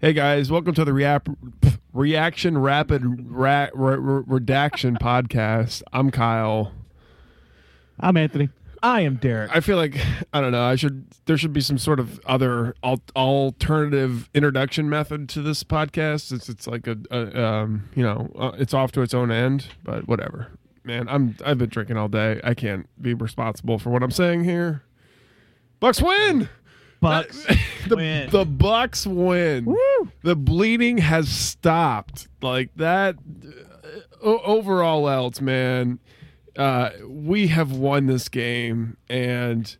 Hey guys, welcome to the reap- Reaction Rapid ra- ra- ra- Redaction podcast. I'm Kyle. I'm Anthony. I am Derek. I feel like I don't know. I should there should be some sort of other al- alternative introduction method to this podcast. It's it's like a, a um you know uh, it's off to its own end, but whatever. Man, I'm I've been drinking all day. I can't be responsible for what I'm saying here. Bucs win. Bucs the, win. the Bucs win. The bleeding has stopped. Like that. uh, overall, else, man, uh, we have won this game, and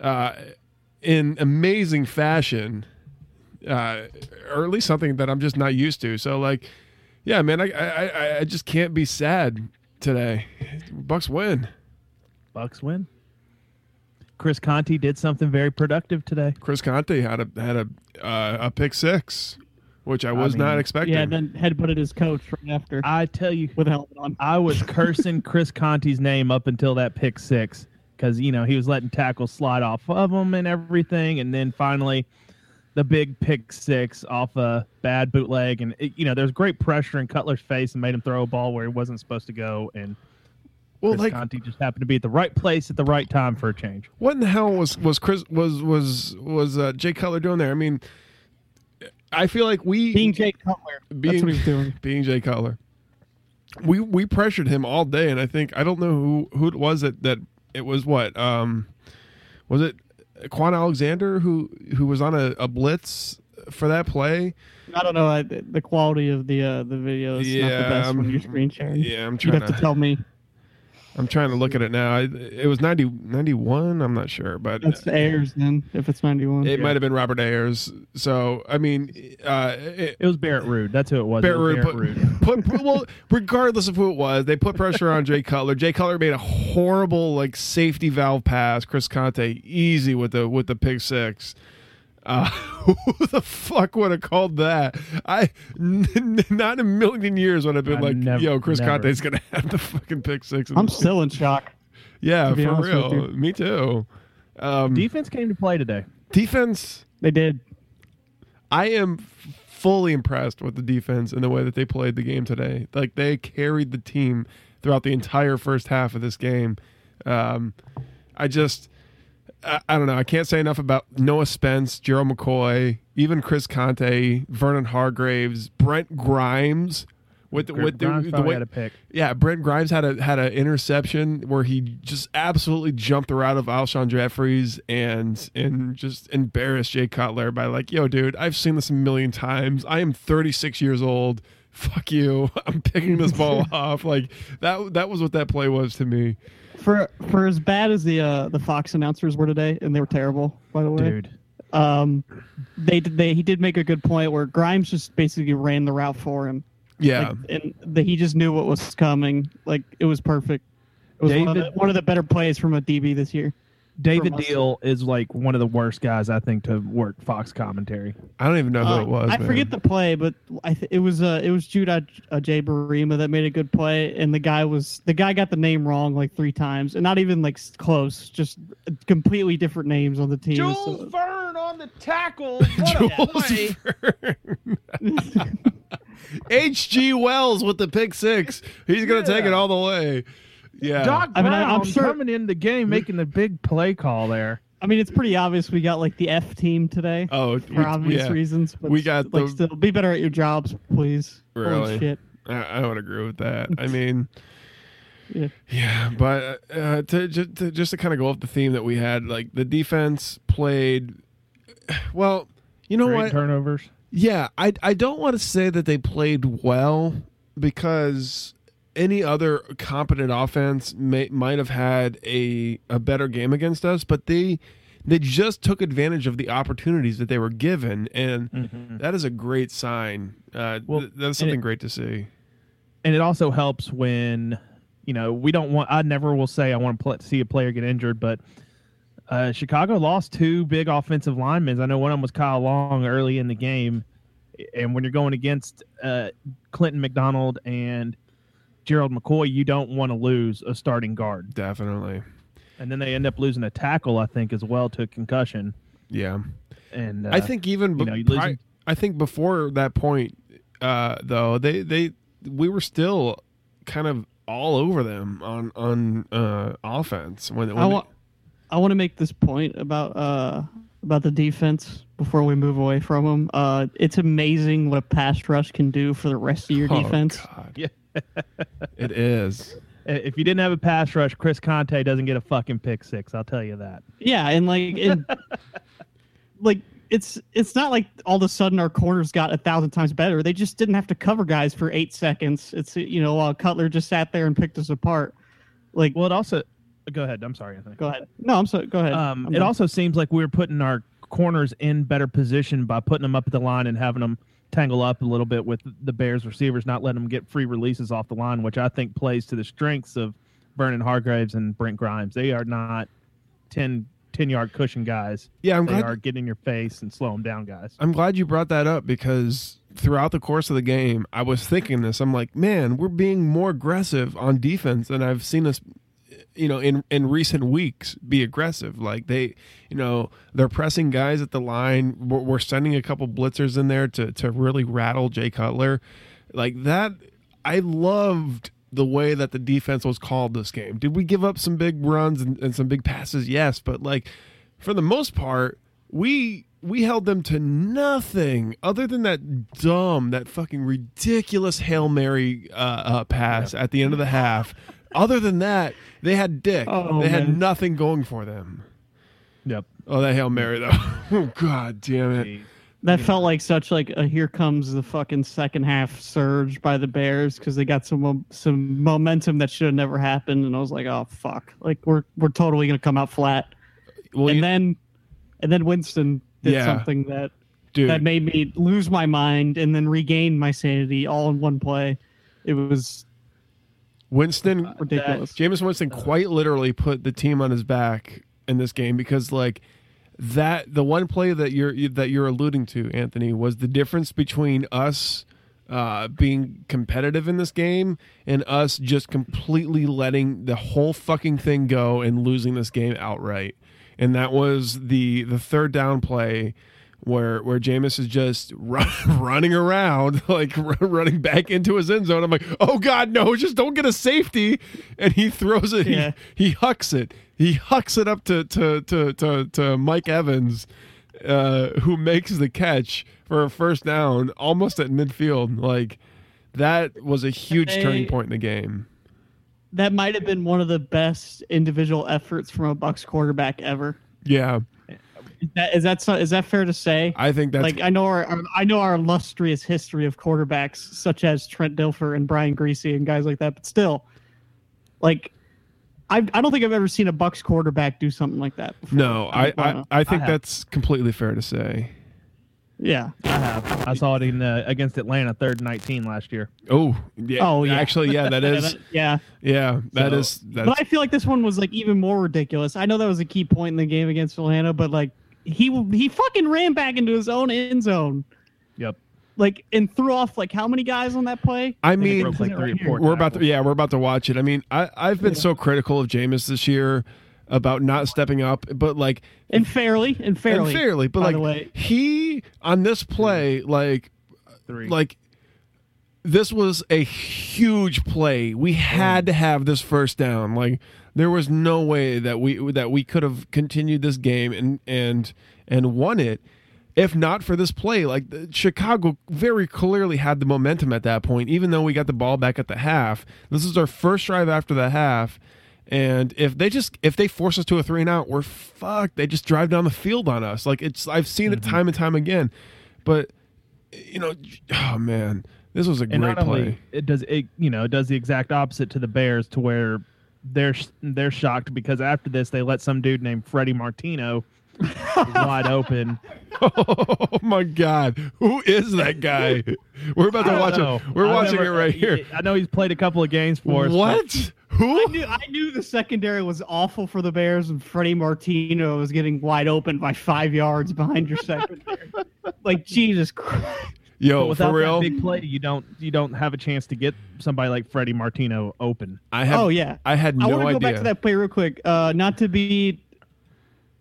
uh, in amazing fashion, uh, or at least something that I'm just not used to. So, like, yeah, man, I I, I- I just can't be sad today. Bucs win. Bucs win. Chris Conte did something very productive today. Chris Conte had a had a uh, a pick six, which I was not mean, expecting. Yeah, and put it his coach right after I tell you, with a helmet on. I was cursing Chris Conte's name up until that pick six because you know he was letting tackles slide off of him and everything, and then finally the big pick six off a bad bootleg, and it, you know there's great pressure in Cutler's face and made him throw a ball where he wasn't supposed to go, and well, Chris like Conte just happened to be at the right place at the right time for a change. what in the hell was was Chris was was was uh, Jay Cutler doing there? I mean, I feel like we Being Jay Cutler. being, that's what he was doing. being Jay Cutler. We we pressured him all day, and I think I don't know who who it was that that it was. What um was it? Kwon Alexander who who was on a, a blitz for that play. I don't know. I, the quality of the uh, the video is not Yeah, the best um, when you're screen sharing. Yeah, I'm trying. You'd have to to tell me. I'm trying to look at it now. I, it was 90, 91, I'm not sure, but That's Ayers then, if it's 91. it might have been Robert Ayers. So I mean, uh, it, It was Barrett Ruud. That's who it was. It Barrett Ruud Barrett put, Ruud. put, well, regardless of who it was, they put pressure on Jay Cutler. Jay Cutler made a horrible like safety valve pass. Chris Conte easy with the with the pick six. Uh, who the fuck would have called that? I n- n- not in a million years would have been I like, never- "Yo, Chris never. Conte's gonna have the fucking pick six. I'm still in shock. yeah, for real. Me too. Um, Defense came to play today. defense. They did. I am fully impressed with the defense and the way that they played the game today. Like they carried the team throughout the entire first half of this game. Um, I just, I, I don't know. I can't say enough about Noah Spence, Gerald McCoy, even Chris Conte, Vernon Hargreaves, Brent Grimes. With the, with the, Grimes the way, had a pick. yeah, Brent Grimes had a had an interception where he just absolutely jumped the route of Alshon Jeffries and and just embarrassed Jay Cutler by like, yo, dude, I've seen this a million times. I am 36 years old. Fuck you. I'm picking this ball off. Like that that was what that play was to me. For for as bad as the uh, the Fox announcers were today, and they were terrible, by the way. Dude. Um, they did they he did make a good point where Grimes just basically ran the route for him. Yeah. Like, and the, he just knew what was coming. Like it was perfect. It was one, of the, one of the better plays from a DB this year. David Diehl is like one of the worst guys I think to work Fox commentary. I don't even know who Uh, it was. I man. forget the play, but I th- it was uh it was Judah uh, Jay Barima that made a good play, and the guy was the guy got the name wrong like three times, and not even like close, just completely different names on the team. So- Vern on the tackle. Jules Verne. H.G. Wells with the pick six. He's gonna take it all the way. Yeah. Doc I mean, Brown I- I'm sure- coming in the game, making the big play call there. I mean, it's pretty obvious we got like the F team today oh, for we- obvious yeah. reasons. But We got like the- still be better at your jobs, please. Holy Really? shit. I, I would agree with that. I mean, Yeah. yeah, but uh, to, ju- to just to kind of go off the theme that we had, like the defense played well. You know Great what? turnovers. Yeah, I I don't want to say that they played well because any other competent offense may, might have had a a better game against us, but they they just took advantage of the opportunities that they were given, and that is a great sign. Uh, Well, th- that's something it- great to see. and it also helps when you know we don't want i never will say i want to play, see a player get injured but uh, chicago lost two big offensive linemen i know one of them was kyle long early in the game and when you're going against uh, clinton mcdonald and gerald mccoy you don't want to lose a starting guard Definitely, and then they end up losing a tackle i think as well to a concussion yeah. and uh, I think even you know, losing- I think before that point, uh, though they they we were still kind of all over them on on uh, offense when, when I want I want to make this point about uh about the defense before we move away from them. Uh, it's amazing what a pass rush can do for the rest of your Oh, defense. God. Yeah. It is. If you didn't have a pass rush, Chris Conte doesn't get a fucking pick six. I'll tell you that. Yeah, and like and like it's it's not like all of a sudden our corners got a thousand times better. They just didn't have to cover guys for eight seconds. It's you know uh, Cutler just sat there and picked us apart. Like, Well, it also. Go ahead. I'm sorry, Anthony. go ahead. No, I'm sorry. Go ahead. Um, I'm it done. also seems like we are putting our corners in better position by putting them up at the line and having them tangle up a little bit with the Bears receivers, not letting them get free releases off the line, which I think plays to the strengths of Vernon Hargreaves and Brent Grimes. They are not 10, 10 yard cushion guys. Yeah, I'm They glad are getting in your face and slow them down guys. I'm glad you brought that up because throughout the course of the game, I was thinking this. I'm like, man, we're being more aggressive on defense than I've seen us, you know, in in recent weeks be aggressive. Like they, you know, they're pressing guys at the line. We're, we're sending a couple blitzers in there to to really rattle Jay Cutler, like that. I loved the way that the defense was called this game. Did we give up some big runs and, and some big passes? Yes, but like for the most part, we we held them to nothing other than that dumb, that fucking ridiculous hail mary uh, uh, pass at the end of the half. Other than that, they had dick. Oh, they had nothing going for them. Yep. Oh, that hail mary though. oh god damn it. That felt like such like a here comes the fucking second half surge by the Bears because they got some some momentum that should have never happened, and I was like, oh fuck, like we're we're totally gonna come out flat. Well, and you- then and then Winston did Yeah. something that dude, that made me lose my mind and then regain my sanity all in one play. It was Winston ridiculous. Jameis Winston quite literally put the team on his back in this game because like that the one play that you're that you're alluding to Anthony was the difference between us uh, being competitive in this game and us just completely letting the whole fucking thing go and losing this game outright. And that was the the third down play where where Jameis is just run, running around like r- running back into his end zone. I'm like, oh god, no, just don't get a safety, and he throws it. Yeah. He, he hucks it. He hucks it up to to to to, to Mike Evans, uh, who makes the catch for a first down almost at midfield. Like that was a huge Hey. turning point in the game. that might have been one of the best individual efforts from a Bucs quarterback ever. Yeah, Is that is that, so- is that fair to say? I think that's like I know our, our I know our illustrious history of quarterbacks such as Trent Dilfer and Brian Griese and guys like that, but still, like I I don't think I've ever seen a Bucs quarterback do something like that. Before. no. I I, wanna- I think have. that's completely fair to say. yeah. I have. I saw it in uh, against Atlanta, third and 19 last year. Oh yeah. Oh, yeah. Actually, yeah, that is. Yeah, yeah. Yeah, that So- is. That's, But I feel like this one was like even more ridiculous. I know that was a key point in the game against Atlanta, but like he he fucking ran back into his own end zone, Yep. like and threw off like how many guys on that play? I mean, broke like three or four. we're about to. Yeah, we're about to watch it. I mean, I I've been Yeah. so critical of Jameis this year about not stepping up, but like And fairly, and fairly, and fairly, but by like the way. he on this play, like Three. like this was a huge play. We had to have this first down. Like there was no way that we that we could have continued this game and and and won it if not for this play. Like Chicago very clearly had the momentum at that point, even though we got the ball back at the half. This is our first drive after the half. And if they just if they force us to a three and out, we're fucked. They just drive down the field on us. Like it's I've seen it mm-hmm. time and time again. But you know, oh man, this was a and great not play. only it does it you know it does the exact opposite to the Bears to where they're they're shocked because after this they let some dude named Freddie Martino wide open. oh my god, who is that guy? We're about to watch know. it. We're I've watching never- it right here. I know he's played a couple of games for us. but What? Who? I knew, I knew the secondary was awful for the Bears, and Freddie Martino was getting wide open by five yards behind your secondary. like Jesus Christ! But Yo, without for real. that big play, you don't you don't have a chance to get somebody like Freddie Martino open. I have, oh yeah, I had no I no want to idea. go back to that play real quick. Uh, not to be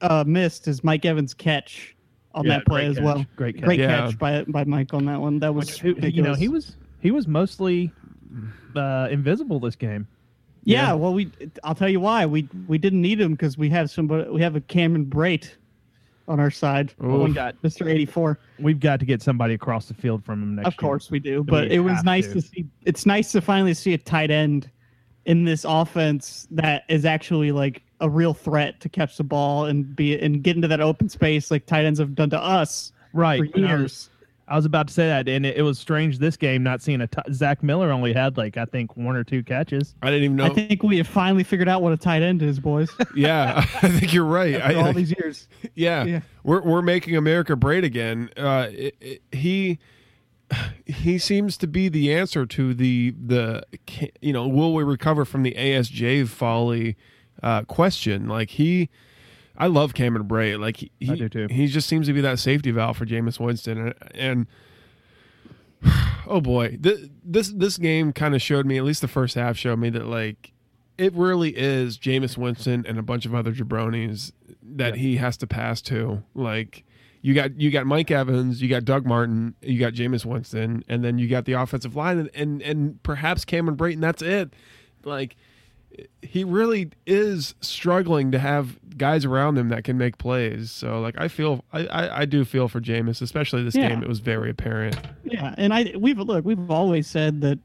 uh, missed is Mike Evans' catch on Yeah, that play as catch. well. Great catch. Great Yeah. catch by by Mike on that one. That was Which, who- you know, he was he was mostly uh, invisible this game. Yeah, Yeah. well, we I'll tell you why we we didn't need him because we have somebody we have a Cameron Brate on our side. Ooh. We got Mr. eighty four. We've got to get somebody across the field from him next year. Of year. course we do, but We it was nice to. to. see. It's nice to finally see a tight end in this offense that is actually like a real threat to catch the ball and be and get into that open space like tight ends have done to us Right. for years. I was about to say that, and it, it was strange this game not seeing a t- Zach Miller only had like I think one or two catches. I didn't even know. I think we have finally figured out what a tight end is, boys. yeah, I think you're right. After I, all these years. yeah. Yeah. we're we're making America great again. Uh, it, it, he he seems to be the answer to the the you know will we recover from the ASJ folly uh, question? Like he. I love Cameron Brate. Like he, I do too. He just seems to be that safety valve for Jameis Winston, and, and oh boy, this this, this game kind of showed me. At least the first half showed me that like it really is Jameis Winston and a bunch of other jabronis that Yeah. he has to pass to. Like you got you got Mike Evans, you got Doug Martin, you got Jameis Winston, and then you got the offensive line and and, and perhaps Cameron Brayton. That's it. Like he really is struggling to have guys around him that can make plays. So like I feel I I, I do feel for Jameis, especially this Yeah. game. It was very apparent. Yeah, and I we've look we've always said that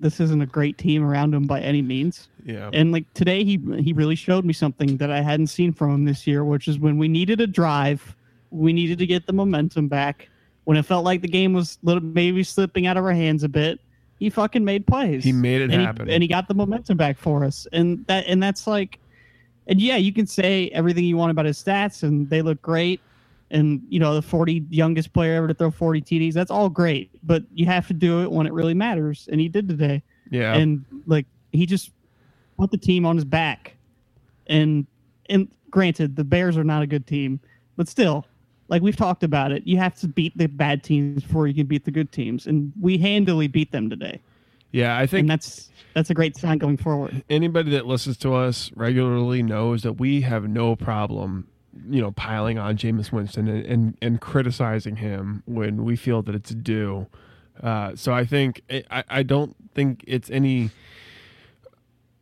this isn't a great team around him by any means. Yeah. And like today, he he really showed me something that I hadn't seen from him this year, which is when we needed a drive, we needed to get the momentum back. When it felt like the game was little maybe slipping out of our hands a bit, he fucking made plays. He made it and happen. he, and he got the momentum back for us. And that and that's like, and yeah, you can say everything you want about his stats, and they look great. And you know, the 40 youngest player ever to throw 40 TDs, that's all great. But you have to do it when it really matters, and he did today yeah. and like he just put the team on his back and and granted the bears are not a good team but still like we've talked about it you have to beat the bad teams before you can beat the good teams and we handily beat them today yeah, I think and that's that's a great sign going forward anybody that listens to us regularly knows that we have no problem, you know, piling on Jameis Winston and, and, and criticizing him when we feel that it's due. Uh, so I think I, I don't think it's any.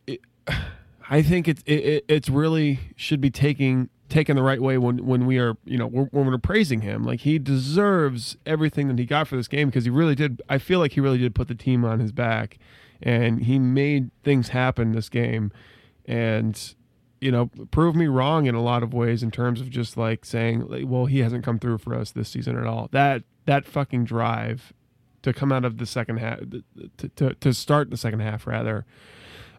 It, I think it's it, it, it's really should be taking taken the right way when when we are you know when we're praising him. Like he deserves everything that he got for this game because he really did I feel like he really did put the team on his back and he made things happen this game. And you know prove me wrong in a lot of ways in terms of just like saying well he hasn't come through for us this season at all. That that fucking drive to come out of the second half to, to, to start the second half rather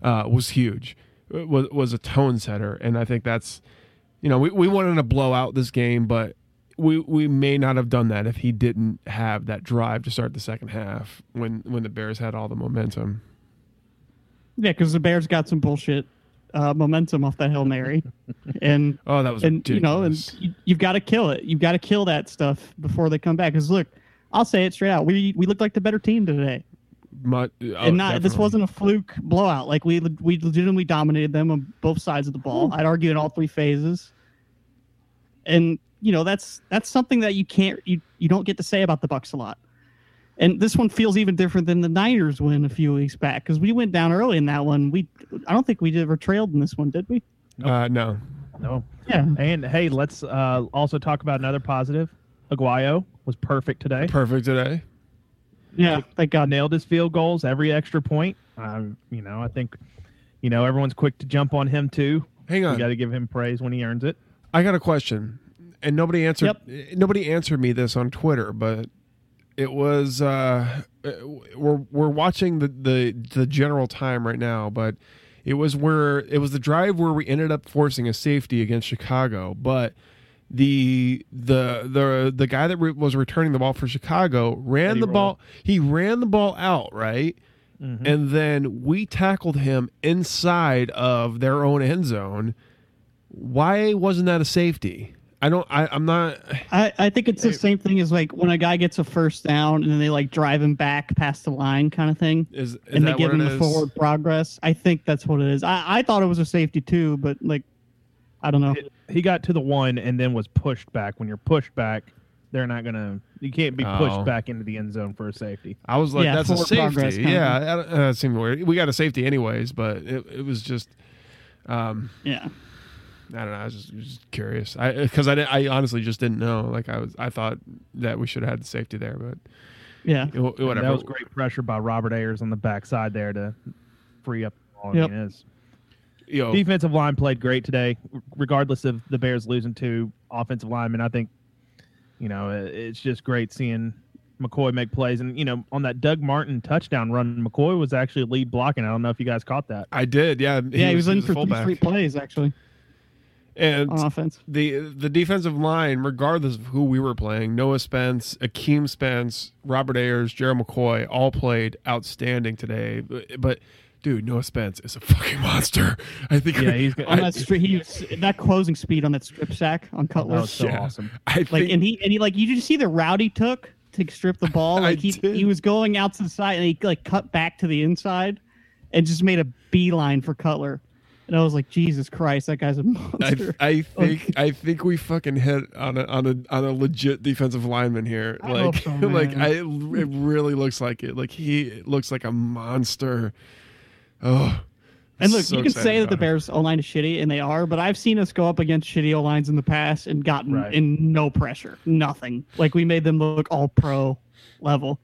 uh, was huge. It was was a tone setter. And I think that's you know we, we wanted to blow out this game but we we may not have done that if he didn't have that drive to start the second half when when the Bears had all the momentum. Yeah because the bears got some bullshit uh, momentum off that hail mary. And oh that was and you know, and you, you've got to kill it. You've got to kill that stuff before they come back. Because look, I'll say it straight out: we we looked like the better team today, Mu- oh, and not this wasn't a fluke blowout. Like we we legitimately dominated them on both sides of the ball. I'd argue in all three phases, and you know that's that's something that you can't you you don't get to say about the Bucs a lot. And this one feels even different than the Niners win a few weeks back because we went down early in that one. We I don't think we ever trailed in this one, did we? uh, no No. Yeah. And hey, let's uh, also talk about another positive. Aguayo was perfect today. perfect today Yeah. Thank God. Nailed his field goals, every extra point. Um, you know, I think, you know, everyone's quick to jump on him too. hang on got to give him praise when he earns it. I got a question, and nobody answered. Nobody answered me this on Twitter, but it was. Uh, we're we're watching the, the the general time right now, but it was where it was the drive where we ended up forcing a safety against Chicago, but. The the the the guy that re- was returning the ball for Chicago ran Eddie the Roll. ball. He ran the ball out right, Mhm. and then we tackled him inside of their own end zone. Why wasn't that a safety? I don't. I, I'm not. I, I think it's the same thing as like when a guy gets a first down and then they like drive him back past the line kind of thing. Is, is and they give what him the is? forward progress. I think that's what it is. I, I thought it was a safety too, but like I don't know. he got to the one and then was pushed back. When you're pushed back, they're not gonna. You can't be pushed Oh. back into the end zone for a safety. I was like, Yeah, that's a safety. Yeah, that, uh, that seemed weird. We got a safety anyways, but it, it was just, um, Yeah. I don't know. I was just, just curious. I because I, didn't- I honestly just didn't know. Like I was, I thought that we should have had the safety there, but Yeah. it, whatever. That was great pressure by Robert Ayers on the backside there to free up. the ball. Yep. I mean, it's- Yo, defensive line played great today, regardless of the Bears losing two offensive linemen. I think, you know, it's just great seeing McCoy make plays. And, you know, on that Doug Martin touchdown run, McCoy was actually lead blocking. I don't know if you guys caught that. I did. Yeah, yeah, he was, in a for three fullback. straight plays actually and on offense. the the defensive line, regardless of who we were playing, Noah Spence, Akeem Spence, Robert Ayers, Gerald McCoy, all played outstanding today. But, but dude, Noah Spence is a fucking monster. I think. Yeah, he's On I, that straight, he was that closing speed on that strip sack on oh, That Cutler. was so Yeah. awesome. I think. like, and he and he like you just see the route he took to strip the ball. I Like he did. he was going out to the side and he like cut back to the inside, and just made a beeline for Cutler. And I was like, Jesus Christ, that guy's a monster. I think I think we fucking hit on a on a on a legit defensive lineman here. I like hope so, like. I it really looks like it. Like he looks like a monster. Oh. And look, so you can say that the. Bears O line is shitty, and they are, but I've seen us go up against shitty O lines in the past and gotten Right. in no pressure, nothing. Like we made them look all pro level.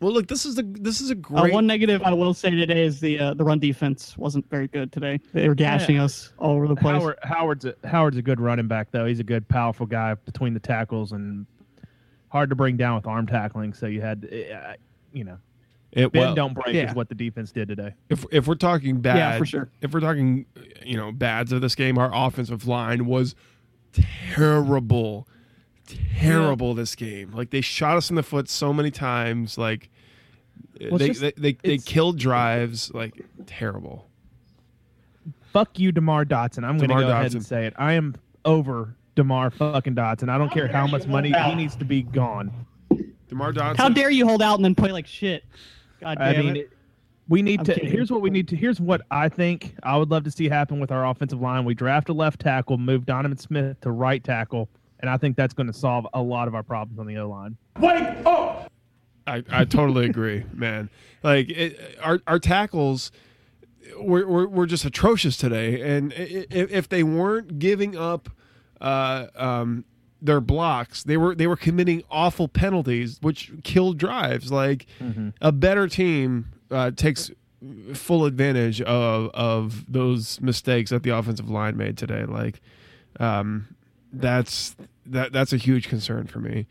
Well, look, this is the this is a Uh, great one negative I will say today is the uh, the run defense wasn't very good today. They were gashing us all over the place. Howard, Howard's a, Howard's a good running back though. He's a good, powerful guy between the tackles and hard to bring down with arm tackling. So you had, uh, you know, It, bend well, don't break yeah. is what the defense did today. if if we're talking bad, Yeah, for sure. If we're talking, you know, bads of this game, our offensive line was terrible, terrible this game. Like they shot us in the foot so many times. Like it's they, just- they they they killed drives. Like terrible. Fuck you, Demar Dotson. I'm going to DeMar go ahead and say it. I am over Demar fucking Dotson. I don't care how much money he needs to be gone. Demar Dotson. How dare you hold out and then play like shit? God I mean, it. it- we need I'm to. kidding. Here's what we need to. Here's what I think I would love to see happen with our offensive line. We draft a left tackle, move Donovan Smith to right tackle, and I think that's going to solve a lot of our problems on the O line. I, I totally agree, man. Like it, our our tackles were, were were just atrocious today, and i- i- if they weren't giving up uh, um, their blocks, they were they were committing awful penalties, which killed drives. Like a better team uh, takes full advantage of of those mistakes that the offensive line made today. Like um, that's that that's a huge concern for me.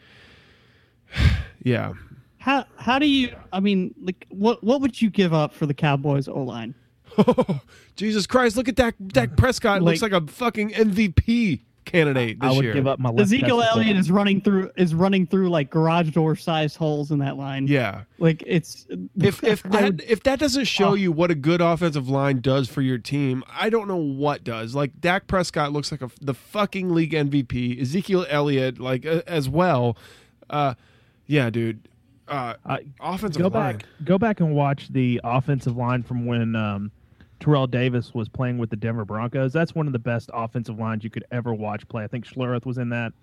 yeah. How how do you? I mean, like what what would you give up for the Cowboys O line? Oh, Jesus Christ! Look at Dak. Dak Prescott looks like a fucking MVP candidate this I would year. give up my left Ezekiel tackle. Elliott is running through is running through like garage door sized holes in that line. Yeah. like it's If if that would- if that doesn't show Oh. you what a good offensive line does for your team, I don't know what does. Like Dak Prescott looks like a, the fucking league MVP. Ezekiel Elliott like uh, as well. Uh, yeah, dude. Uh, I- offensive go line. back go back and watch the offensive line from when um, Terrell Davis was playing with the Denver Broncos. That's one of the best offensive lines you could ever watch play. I think Schlereth was in that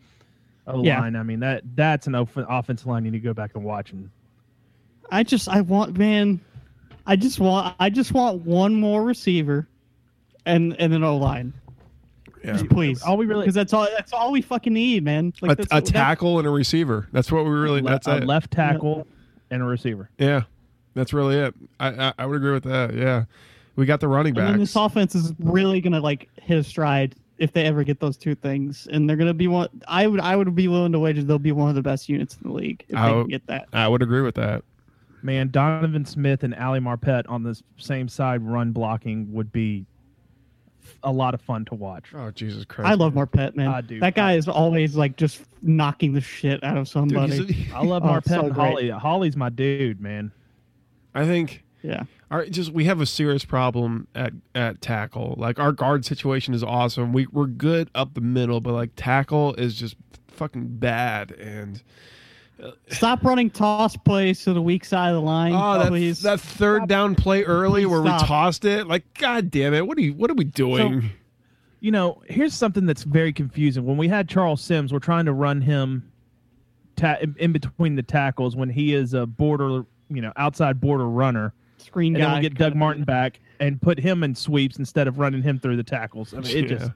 Yeah. line. I mean that that's an off- offensive line you need to go back and watch. And I just I want man, I just want I just want one more receiver, and and an O line, Yeah. please. all we really because that's all that's all we fucking need, man. A, Like that's, a tackle and a receiver. That's what we really. le- that's a it. left tackle and a receiver. Yeah, that's really it. I, I I would agree with that. Yeah, we got the running And then backs. this offense is really gonna like hit a stride if they ever get those two things, and they're gonna be one. I would I would be willing to wager they'll be one of the best units in the league if I they would- can get that. I would agree with that. Man, Donovan Smith and Ali Marpet on the same side run blocking would be a lot of fun to watch. Oh Jesus Christ! I love Marpet, man. I do. That guy is always like just knocking the shit out of somebody. he's- I love Oh, Marpet so and great. Holly. Holly's my dude, man. I think yeah. Our just we have a serious problem at at tackle. Like our guard situation is awesome. We we're good up the middle, but like tackle is just fucking bad. And uh, Stop running toss plays to the weak side of the line, oh, that that third down play early where we tossed it. Like God damn it! What are you? What are we doing? You know, here's something that's very confusing. When we had Charles Sims, we're trying to run him ta- in- in between the tackles when he is a border, you know, outside border runner. Screen And then guy. we'll get Doug Martin back and put him in sweeps instead of running him through the tackles. I mean, it just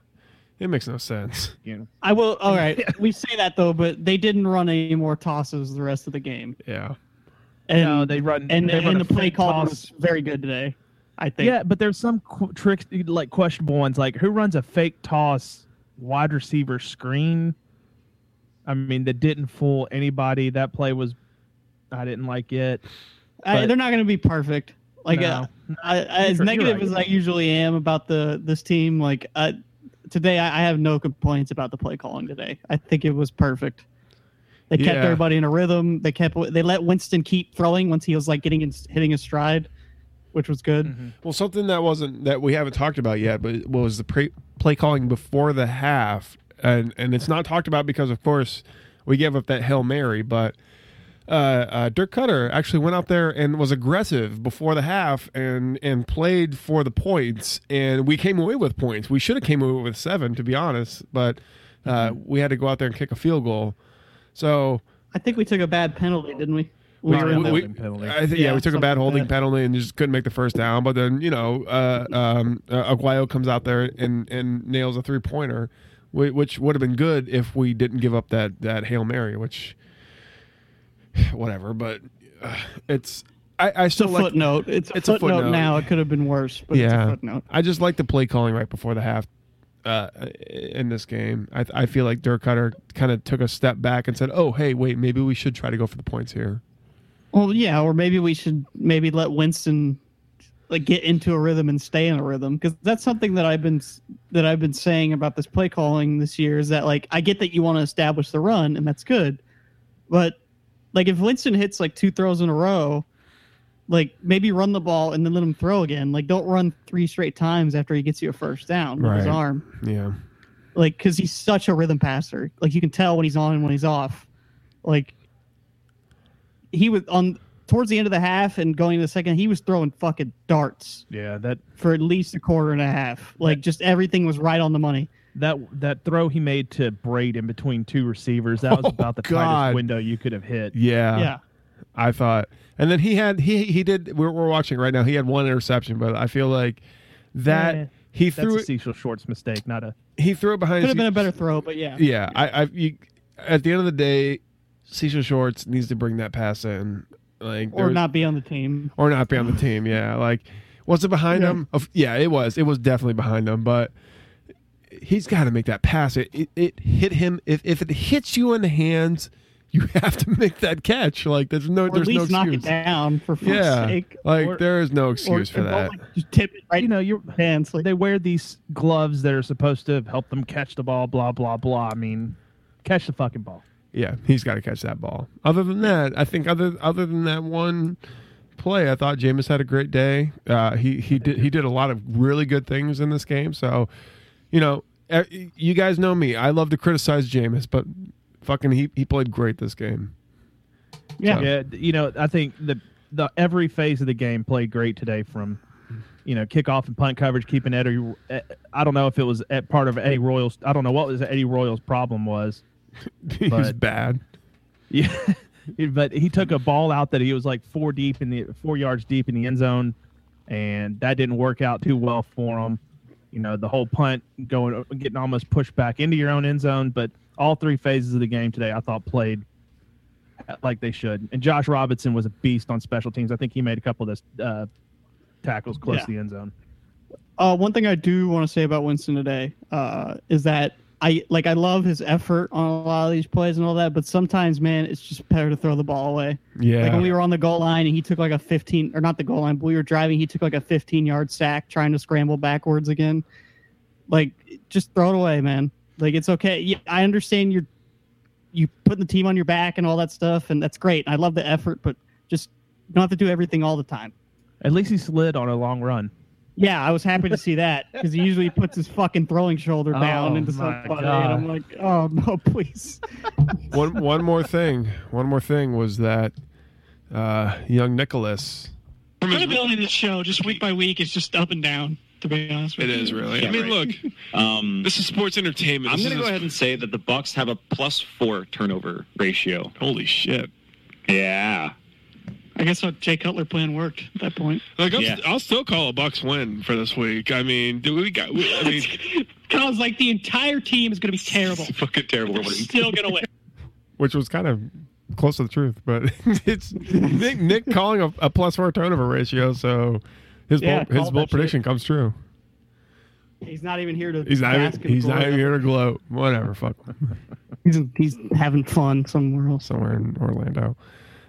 it makes no sense. you know. I will. All right, we say that though, but they didn't run any more tosses the rest of the game, Yeah. and no, they run and, they run and the play fake call toss. was very good today. I think. Yeah, but there's some qu- tricks like questionable ones, like who runs a fake toss wide receiver screen. I mean, that didn't fool anybody. That play was, I didn't like it. I, they're not going to be perfect. Like No. uh, I, I, as negative right. as I usually am about the this team, like uh, today, I, I have no complaints about the play calling today. I think it was perfect. They kept Yeah. everybody in a rhythm. They kept they let Winston keep throwing once he was like getting in, hitting his stride, which was good. Mm-hmm. Well, something that wasn't that we haven't talked about yet, but was the pre- play calling before the half, and and it's not talked about because of course we gave up that hail mary, but uh, uh, Dirk Koetter actually went out there and was aggressive before the half and and played for the points, and we came away with points. We should have came away with seven, to be honest, but uh, we had to go out there and kick a field goal. So I think we took a bad penalty, didn't we? We in we- penalty. I think yeah, Yeah, we took a bad holding that. penalty and just couldn't make the first down. But then you know, uh, um, uh, Aguayo comes out there and and nails a three pointer, which would have been good if we didn't give up that that hail mary. Which, whatever, but uh, it's I, I it's a still like footnote. It's a, it's a footnote, footnote. now. It could have been worse, but it's a yeah. footnote. I just like the play calling right before the half. Uh, in this game, I, I feel like Dirk Koetter kind of took a step back and said, "Oh, hey, wait, maybe we should try to go for the points here." Well, yeah, or maybe we should maybe let Winston like get into a rhythm and stay in a rhythm because that's something that I've been that I've been saying about this play calling this year is that like I get that you want to establish the run and that's good, but like if Winston hits like two throws in a row, like maybe run the ball and then let him throw again. Like don't run three straight times after he gets you a first down with his arm. Yeah, Like because he's such a rhythm passer. Like you can tell when he's on and when he's off. Like he was on towards the end of the half and going to the second, he was throwing fucking darts Yeah, that for at least a quarter and a half. Like just everything was right on the money. That that throw he made to Brate in between two receivers, that was Oh, about the God. tightest window you could have hit. yeah, yeah. I thought, and then he had he he did. We're, we're watching right now. He had one interception, but I feel like that Eh, he That's threw a it. Cecil Shorts mistake, not a He threw it behind. Could have been a better throw, but yeah. Yeah, I, I you, at the end of the day, Cecil Shorts needs to bring that pass in, like Or there- not be on the team. or not be on the team. Yeah, like was it behind Yeah. him? Yeah, it was. It was definitely behind him, but. He's got to make that pass. It, it it hit him. If if it hits you in the hands, you have to make that catch. Like there's no Or at there's no least knock excuse. it down for Yeah, sake. like Or- there is no Or, excuse for that. like, just tip it right you know, you're hands. Like they wear these gloves that are supposed to help them catch the ball, blah blah blah. I mean, catch the fucking ball. Yeah, he's got to catch that ball. Other than that, I think other other than that one play, I thought Jameis had a great day. Uh, he he did he did a lot of really good things in this game. So, you know, you guys know me. I love to criticize Jameis, but fucking he he played great this game. yeah. Yeah, you know, I think the the every phase of the game played great today. From you know kickoff and punt coverage, keeping Eddie. I don't know if it was eh, part of Eddie Royal's. I don't know what was Eddie Royal's problem was. He's But- bad. Yeah, but he took a ball out that he was like four deep in the four yards deep in the end zone, and that didn't work out too well for him. You know, the whole punt going getting almost pushed back into your own end zone. But all three phases of the game today, I thought played like they should. And Josh Robinson was a beast on special teams. I think he made a couple of those uh, tackles close Yeah. to the end zone. Uh, one thing I do want to say about Winston today uh, is that I like I love his effort on a lot of these plays and all that, but sometimes, man, it's just better to throw the ball away. Yeah, Like when we were on the goal line and he took like a 15 or not the goal line, but we were driving, he took like a 15 yard sack trying to scramble backwards again. Like just throw it away, man. Like it's okay. Yeah, I understand you're you putting the team on your back and all that stuff, and that's great. I love the effort, but just don't have to do everything all the time. At least he slid on a long run. Yeah, I was happy to see that because he usually puts his fucking throwing shoulder down Oh, into my somebody, God. and I'm like, oh no, please. one one more thing. One more thing was that uh, young Nicholas. Credibility of this show, just week by week, is just up and down. To be honest with It you, is really. I mean, right. look, Um, this is sports entertainment. I'm going to go a- ahead and say that the Bucs have a plus four turnover ratio. Holy shit! Yeah. I guess our Jay Cutler plan worked at that point. Like, I'm, Yeah. I'll still call a Bucs win for this week. I mean, do we got? We, I mean, Kyle's like the entire team is going to be terrible. Fucking terrible. We're still going to win. which was kind of close to the truth, but it's Nick Nick calling a, a plus four turnover ratio, so his Yeah, bold, his bold that prediction comes true. He's not even here to. He's not even, he's not even here to gloat. Whatever, fuck. He's he's having fun somewhere else. somewhere in Orlando.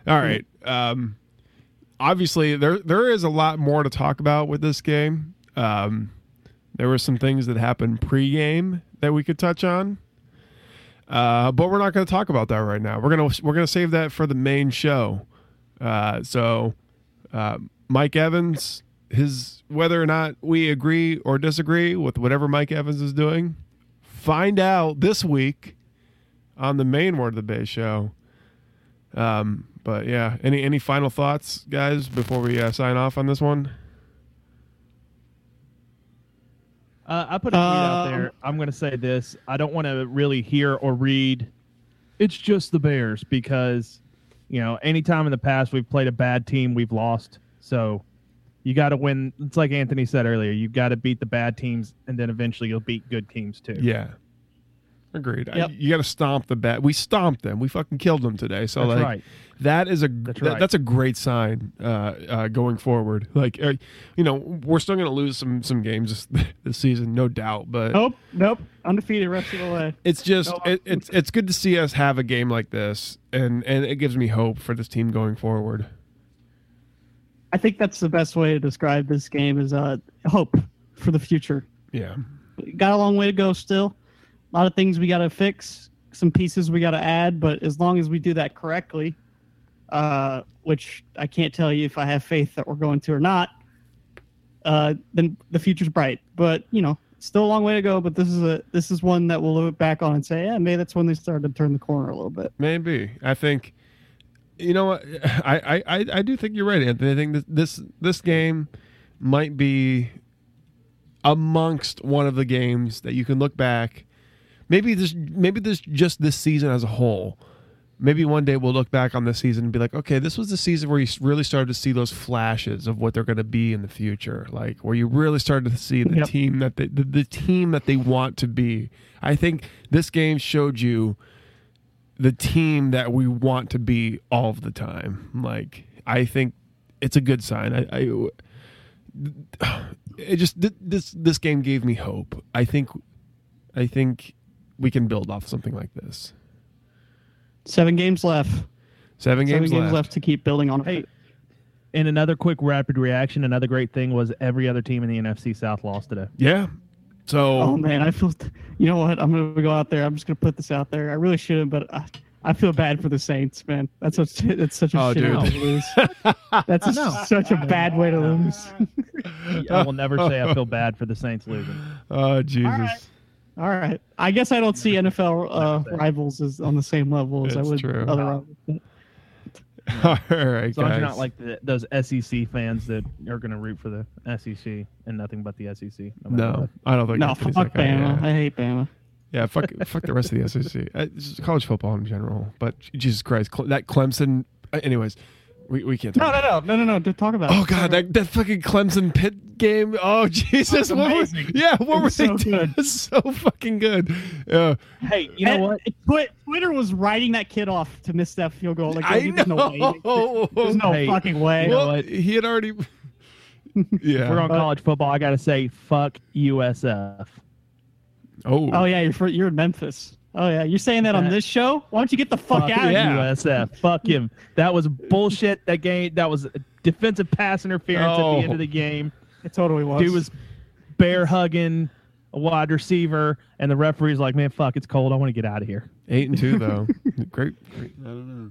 All right. Um, obviously, there there is a lot more to talk about with this game. Um, there were some things that happened pre-game that we could touch on, uh, but we're not going to talk about that right now. We're gonna we're gonna save that for the main show. Uh, so, uh, Mike Evans, his whether or not we agree or disagree with whatever Mike Evans is doing, find out this week on the main Word of the Bay show. Um, but yeah, any any final thoughts, guys, before we uh, sign off on this one? Uh, I put a tweet out Um, there. I'm going to say this. I don't want to really hear or read. It's just the Bears because, you know, anytime in the past we've played a bad team, we've lost. So you got to win. It's like Anthony said earlier. You've got to beat the bad teams, and then eventually you'll beat good teams too. Yeah, agreed. I- you got to stomp the bat. We stomped them. We fucking killed them today. So That's like, right. that is a That's that- right. that's a great sign uh, uh, going forward. Like, uh, you know, we're still going to lose some some games this, this season, no doubt. But Nope, nope, undefeated rest of the way. it's just No, it, it's it's good to see us have a game like this, and and it gives me hope for this team going forward. I think that's the best way to describe this game is uh hope for the future. Yeah, Got a long way to go still. A lot of things we got to fix, some pieces we got to add, but as long as we do that correctly, uh, which I can't tell you if I have faith that we're going to or not, uh, then the future's bright. But you know, still a long way to go. But this is a this is one that we'll look back on and say, yeah, maybe that's when they started to turn the corner a little bit. Maybe. I think you know what I, I, I, I do think you're right, Anthony. I think this this this game might be amongst one of the games that you can look back. Maybe this maybe this just this season as a whole. Maybe one day we'll look back on this season and be like, okay, this was the season where you really started to see those flashes of what they're going to be in the future, like where you really started to see the Yep. team that they, the, the team that they want to be. I think this game showed you the team that we want to be all of the time. Like I think it's a good sign. I, I it just this this game gave me hope. I think I think we can build off something like this. Seven games left. Seven Seven games, games left. left. to keep building on. Hey, and another quick rapid reaction. Another great thing was every other team in the NFC South lost today. Yeah. So Oh man, I feel. You know what? I'm gonna go out there. I'm just gonna put this out there. I really shouldn't, but I, I feel bad for the Saints, man. That's such. That's such a Oh, shit way to lose. That's a- know. such a bad way to lose. I will never say I feel bad for the Saints losing. oh Jesus. Right. All right. I guess I don't see NFL uh, rivals as on the same level as I It's would true. other rivals. All right, As long as guys. you're not like the, those SEC fans that are going to root for the SEC and nothing but the SEC. matter no. I don't think. No, fuck that guy, Bama. Yeah, I hate Bama. yeah fuck, fuck the rest of the SEC. Uh, college football in general. But Jesus Christ, Cle- that Clemson. uh, Anyways, we, we can't. Talk No, no, no, no, no, no. To talk about. Oh it. god, that, that fucking Clemson Pitt game. Oh Jesus, what were- yeah, what It were was they so doing? good. So fucking good. Yeah, Hey, you know what? Twi- Twitter was writing that kid off to miss that field goal. Like, I there's no way. There's no Hey, fucking way. you know what? he had already. yeah. We're on college football. I got to say, fuck USF. oh. Oh yeah, you're fr- you're in Memphis. Oh yeah, you're saying that on this show? Why don't you get the fuck, Fuck out of yeah. here? USF. Fuck him. That was bullshit. That game. That was defensive pass interference at Oh. the end of the oh. game. It totally was. Dude was bear hugging a wide receiver, and the referee's like, "Man, fuck, it's cold. I want to get out of here." Eight and two though. great, great. I don't know.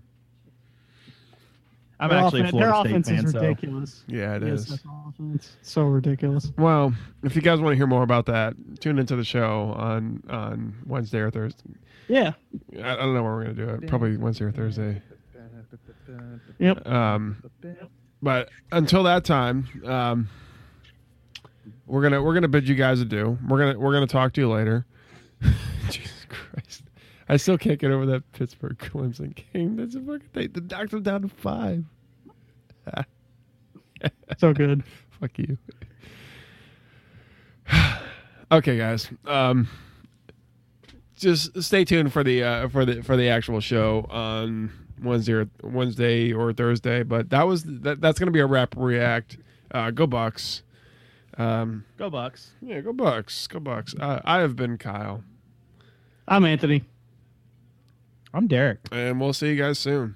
I'm their actually a offen- their Florida State offense fan, is so ridiculous. Yeah, it Yes, is. offense. So ridiculous. Well, if you guys want to hear more about that, tune into the show on on Wednesday or Thursday. Yeah. I, I don't know where we're gonna do it. Probably Wednesday or Thursday. Yep. Um, but until that time, um, we're gonna we're gonna bid you guys adieu. We're gonna we're gonna talk to you later. I still can't get over that Pittsburgh Clemson game. That's a fucking thing. The knocked them down to five. So good. Fuck you. okay, guys. Um, just stay tuned for the uh, for the for the actual show on Wednesday or Wednesday or Thursday. But that was that, that's gonna be a wrap react. Uh, go Bucs. Um, Go Bucs. yeah, go Bucs. Go Bucs. Uh, I have been Kyle, I'm Anthony. I'm Derek. and we'll see you guys soon.